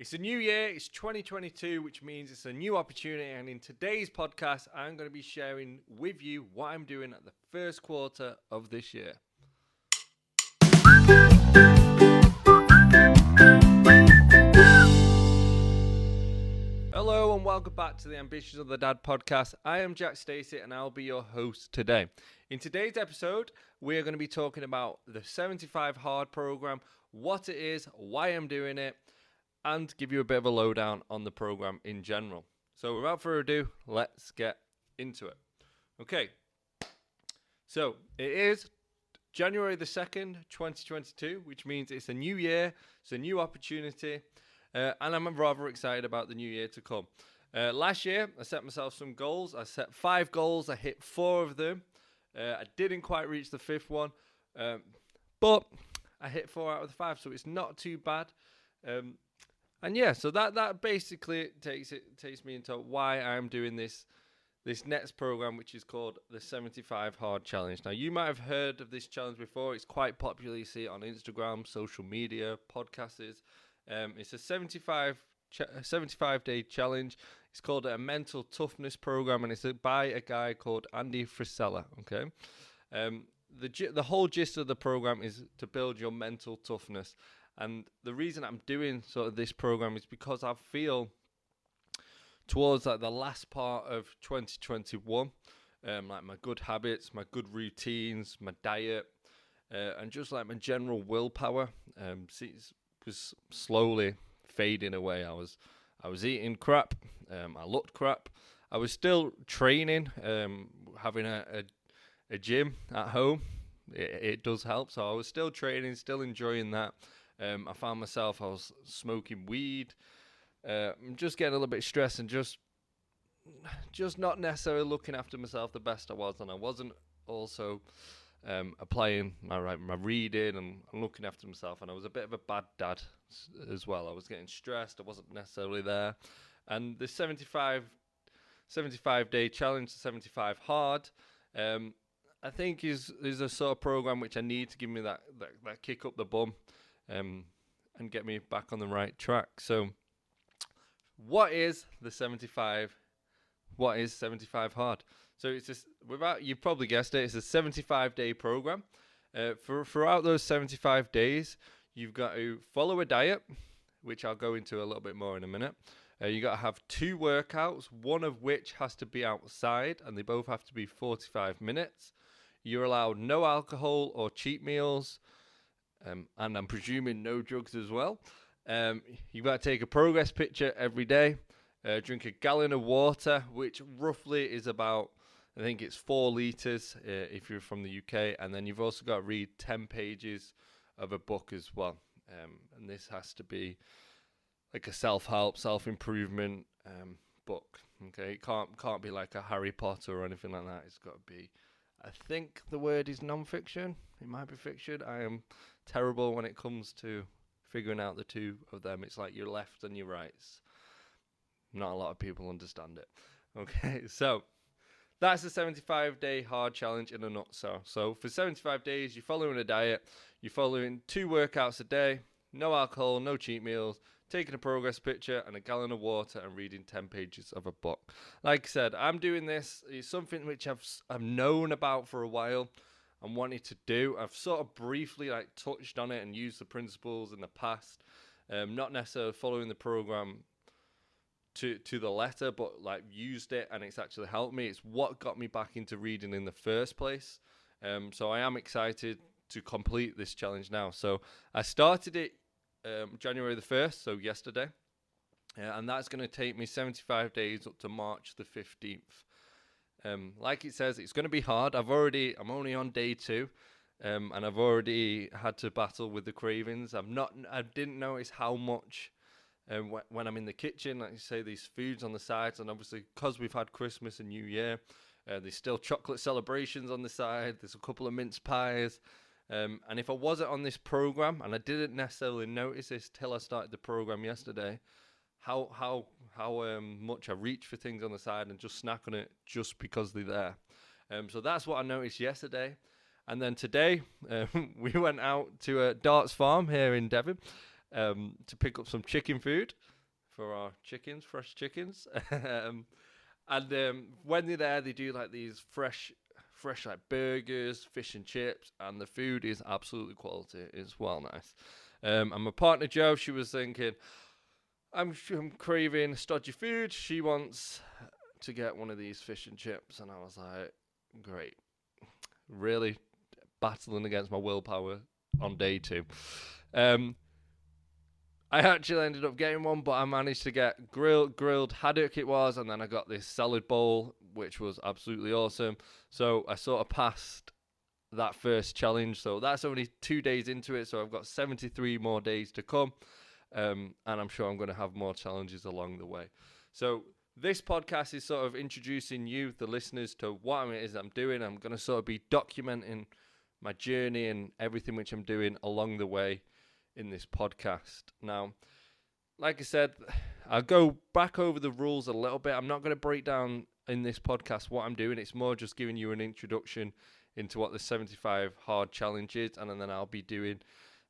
It's a new year, it's 2022, which means it's a new opportunity. And in today's podcast, I'm going to be sharing with you what I'm doing at the first quarter of this year. Hello and welcome back to the Ambitions of the Dad podcast. I am Jack Stacey and I'll be your host today. In today's episode, we are going to be talking about the 75 Hard program, what it is, why I'm doing it, and give you a bit of a lowdown on the program in general. So, without further ado, let's get into it. Okay, so it is January the 2nd, 2022, which means it's a new year, it's a new opportunity, uh, and I'm rather excited about the new year to come. Uh, last year, I set myself some goals. I set five goals, I hit four of them. Uh, I didn't quite reach the fifth one, um, but I hit four out of the five, so it's not too bad. Um, and yeah, so that that basically takes it takes me into why I'm doing this this next program, which is called the 75 Hard Challenge. Now, you might have heard of this challenge before. It's quite popular. You see it on Instagram, social media, podcasts. Um, it's a 75 ch- 75 day challenge. It's called a mental toughness program, and it's by a guy called Andy Frisella. Okay, um, the the whole gist of the program is to build your mental toughness. And the reason I'm doing sort of this program is because I feel towards like the last part of 2021, um, like my good habits, my good routines, my diet, uh, and just like my general willpower, um, was slowly fading away. I was, I was eating crap. Um, I looked crap. I was still training, um, having a, a, a gym at home. It, it does help. So I was still training, still enjoying that. Um, I found myself I was smoking weed. Uh, I'm just getting a little bit stressed and just just not necessarily looking after myself the best I was, and I wasn't also um, applying my my reading and, looking after myself. And I was a bit of a bad dad as well. I was getting stressed. I wasn't necessarily there. And the 75, 75 day challenge, 75 hard, um, I think is is a sort of program which I need to give me that that, that kick up the bum um, and get me back on the right track. So, what is the 75? What is 75 hard? So it's just without you probably guessed it. It's a 75 day program. Uh, for throughout those 75 days, you've got to follow a diet, which I'll go into a little bit more in a minute. Uh, you got to have two workouts, one of which has to be outside, and they both have to be 45 minutes. You're allowed no alcohol or cheat meals um, and I'm presuming no drugs as well. Um, you've got to take a progress picture every day, uh, drink a gallon of water, which roughly is about, I think it's four litres uh, if you're from the UK, and then you've also got to read 10 pages of a book as well. Um, and this has to be like a self help, self improvement um, book. Okay, it can't can't be like a Harry Potter or anything like that. It's got to be. I think the word is non-fiction. It might be fiction. I am terrible when it comes to figuring out the two of them. It's like your left and your rights. Not a lot of people understand it. Okay, so that's the 75 day hard challenge in a nutshell. So for 75 days, you're following a diet, you're following two workouts a day, no alcohol, no cheat meals, taking a progress picture and a gallon of water and reading 10 pages of a book. Like I said, I'm doing this. It's something which I've, I've known about for a while and wanted to do. I've sort of briefly like touched on it and used the principles in the past, um, not necessarily following the program to to the letter, but like used it and it's actually helped me. It's what got me back into reading in the first place. Um, so I am excited to complete this challenge now. So I started it um, January the first, so yesterday. Uh, and that's going to take me 75 days up to March the 15th. Um, like it says, it's going to be hard. I've already, I'm only on day two, um, and I've already had to battle with the cravings. I'm not, I didn't notice how much um, wh- when I'm in the kitchen, like you say, these foods on the sides, and obviously because we've had Christmas and New Year, uh, there's still chocolate celebrations on the side. There's a couple of mince pies. Um, and if I wasn't on this program, and I didn't necessarily notice this till I started the program yesterday, how how how um, much I reach for things on the side and just snack on it just because they're there. Um, so that's what I noticed yesterday. And then today, um, we went out to a Darts Farm here in Devon. um, to pick up some chicken food for our chickens, fresh chickens. um, and um, when they're there, they do like these fresh, fresh like burgers, fish and chips, and the food is absolutely quality. It's well nice. And my partner Joe, she was thinking, I'm, I'm craving stodgy food. She wants to get one of these fish and chips, and I was like, great. Really battling against my willpower on day two. Um, I actually ended up getting one, but I managed to get grilled grilled haddock it was, and then I got this salad bowl, which was absolutely awesome. So I sort of passed that first challenge. So that's only two days into it. So I've got 73 more days to come, um, and I'm sure I'm going to have more challenges along the way. So this podcast is sort of introducing you, the listeners, to what it is I'm doing. I'm going to sort of be documenting my journey and everything which I'm doing along the way in this podcast. Now, like I said, I'll go back over the rules a little bit. I'm not going to break down in this podcast what I'm doing. It's more just giving you an introduction into what the 75 hard challenge is, and then I'll be doing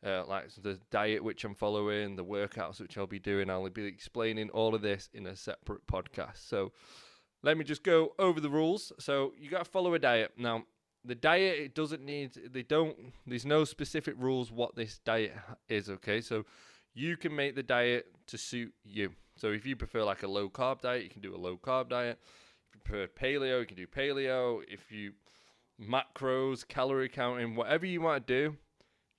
uh, like the diet which I'm following, the workouts which I'll be doing. I'll be explaining all of this in a separate podcast. So let me just go over the rules. So you got to follow a diet. Now, the diet it doesn't need they don't there's no specific rules what this diet is okay so you can make the diet to suit you so if you prefer like a low carb diet you can do a low carb diet if you prefer paleo you can do paleo if you macros calorie counting whatever you want to do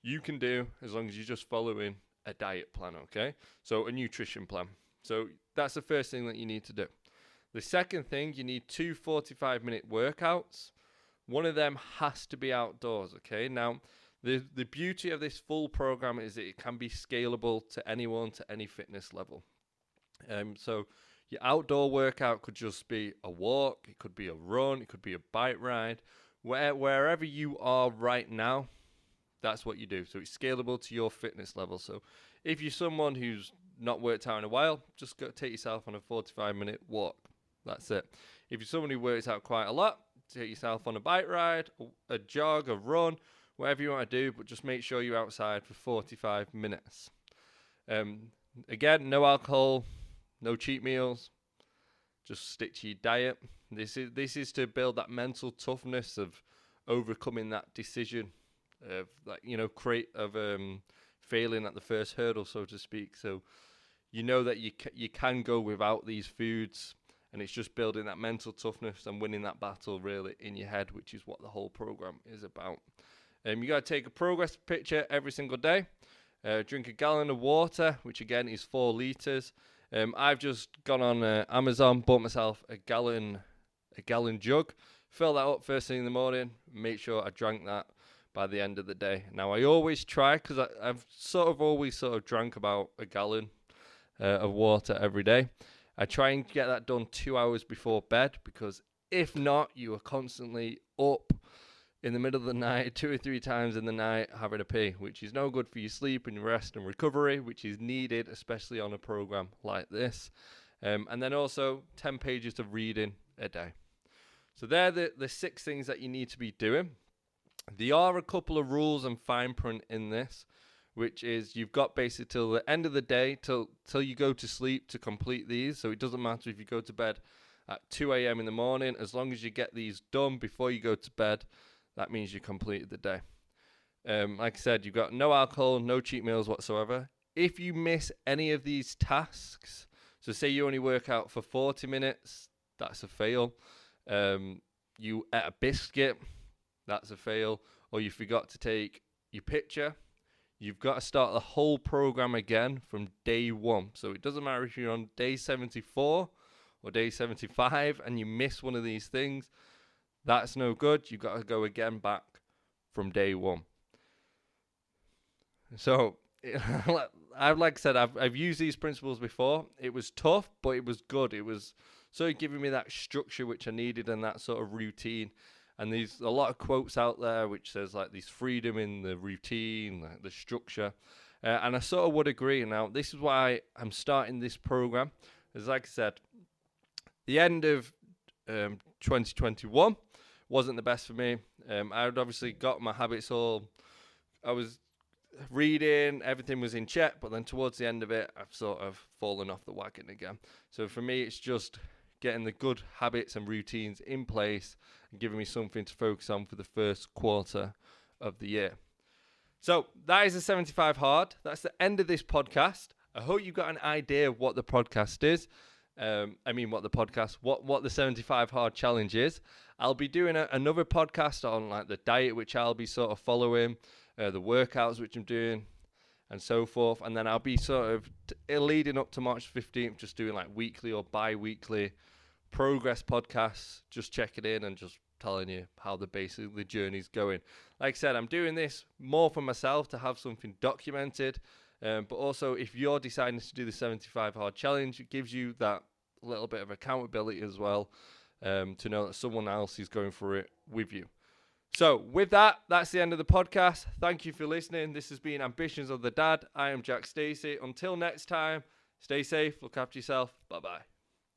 you can do as long as you're just following a diet plan okay? So a nutrition plan. So that's the first thing that you need to do. The second thing you need two 45 minute workouts. One of them has to be outdoors, okay? Now, the the beauty of this full program is that it can be scalable to anyone to any fitness level. Um, so your outdoor workout could just be a walk, it could be a run, it could be a bike ride, where wherever you are right now, that's what you do. So it's scalable to your fitness level. So if you're someone who's not worked out in a while, just go take yourself on a 45 minute walk. That's it. If you're someone who works out quite a lot, take yourself on a bike ride, a jog, a run, whatever you want to do, but just make sure you're outside for 45 minutes. Um, again, no alcohol, no cheat meals. Just stick to your diet. This is this is to build that mental toughness of overcoming that decision of like you know create of um, failing at the first hurdle, so to speak. So you know that you ca- you can go without these foods and it's just building that mental toughness and winning that battle really in your head, which is what the whole program is about. Um, you got to take a progress picture every single day. Uh, drink a gallon of water, which again is four liters. Um, I've just gone on uh, Amazon, bought myself a gallon, a gallon jug. Fill that up first thing in the morning. Make sure I drank that by the end of the day. Now I always try because I've sort of always sort of drank about a gallon uh, of water every day. I try and get that done two hours before bed because if not, you are constantly up in the middle of the night, two or three times in the night, having a pee, which is no good for your sleep and your rest and recovery, which is needed, especially on a program like this. Um, and then also 10 pages of reading a day. So they're the, the six things that you need to be doing. There are a couple of rules and fine print in this which is you've got basically till the end of the day, till till you go to sleep to complete these. So it doesn't matter if you go to bed at 2 a.m. in the morning, as long as you get these done before you go to bed, that means you completed the day. Um, like I said, you've got no alcohol, no cheat meals whatsoever. If you miss any of these tasks, so say you only work out for 40 minutes, that's a fail. Um, you eat a biscuit, that's a fail. Or you forgot to take your picture, you've got to start the whole program again from day one. So it doesn't matter if you're on day 74 or day 75 and you miss one of these things, that's no good. You've got to go again back from day one. So, I've like I said, I've I've used these principles before. It was tough, but it was good. It was sort of giving me that structure which I needed and that sort of routine and there's a lot of quotes out there which says like this freedom in the routine, the, structure, uh, and I sort of would agree. Now this is why I'm starting this program, as like I said, the end of um, 2021 wasn't the best for me. Um, I had obviously got my habits all. I was reading, everything was in check, but then towards the end of it, I've sort of fallen off the wagon again. So for me, it's just getting the good habits and routines in place and giving me something to focus on for the first quarter of the year. So that is a 75 hard. That's the end of this podcast. I hope you got an idea of what the podcast is. Um, I mean, what the podcast, what what the 75 hard challenge is. I'll be doing a, another podcast on like the diet, which I'll be sort of following, uh, the workouts which I'm doing, and so forth. And then I'll be sort of t- leading up to March 15th, just doing like weekly or bi-weekly progress podcasts, just checking in and just telling you how the basic the journey's going. Like I said, I'm doing this more for myself to have something documented um, but also, if you're deciding to do the 75 hard challenge, it gives you that little bit of accountability as well um, to know that someone else is going through it with you. So, with that, that's the end of the podcast. Thank you for listening. This has been Ambitions of the Dad. I am Jack Stacey. Until next time, stay safe, look after yourself. Bye bye.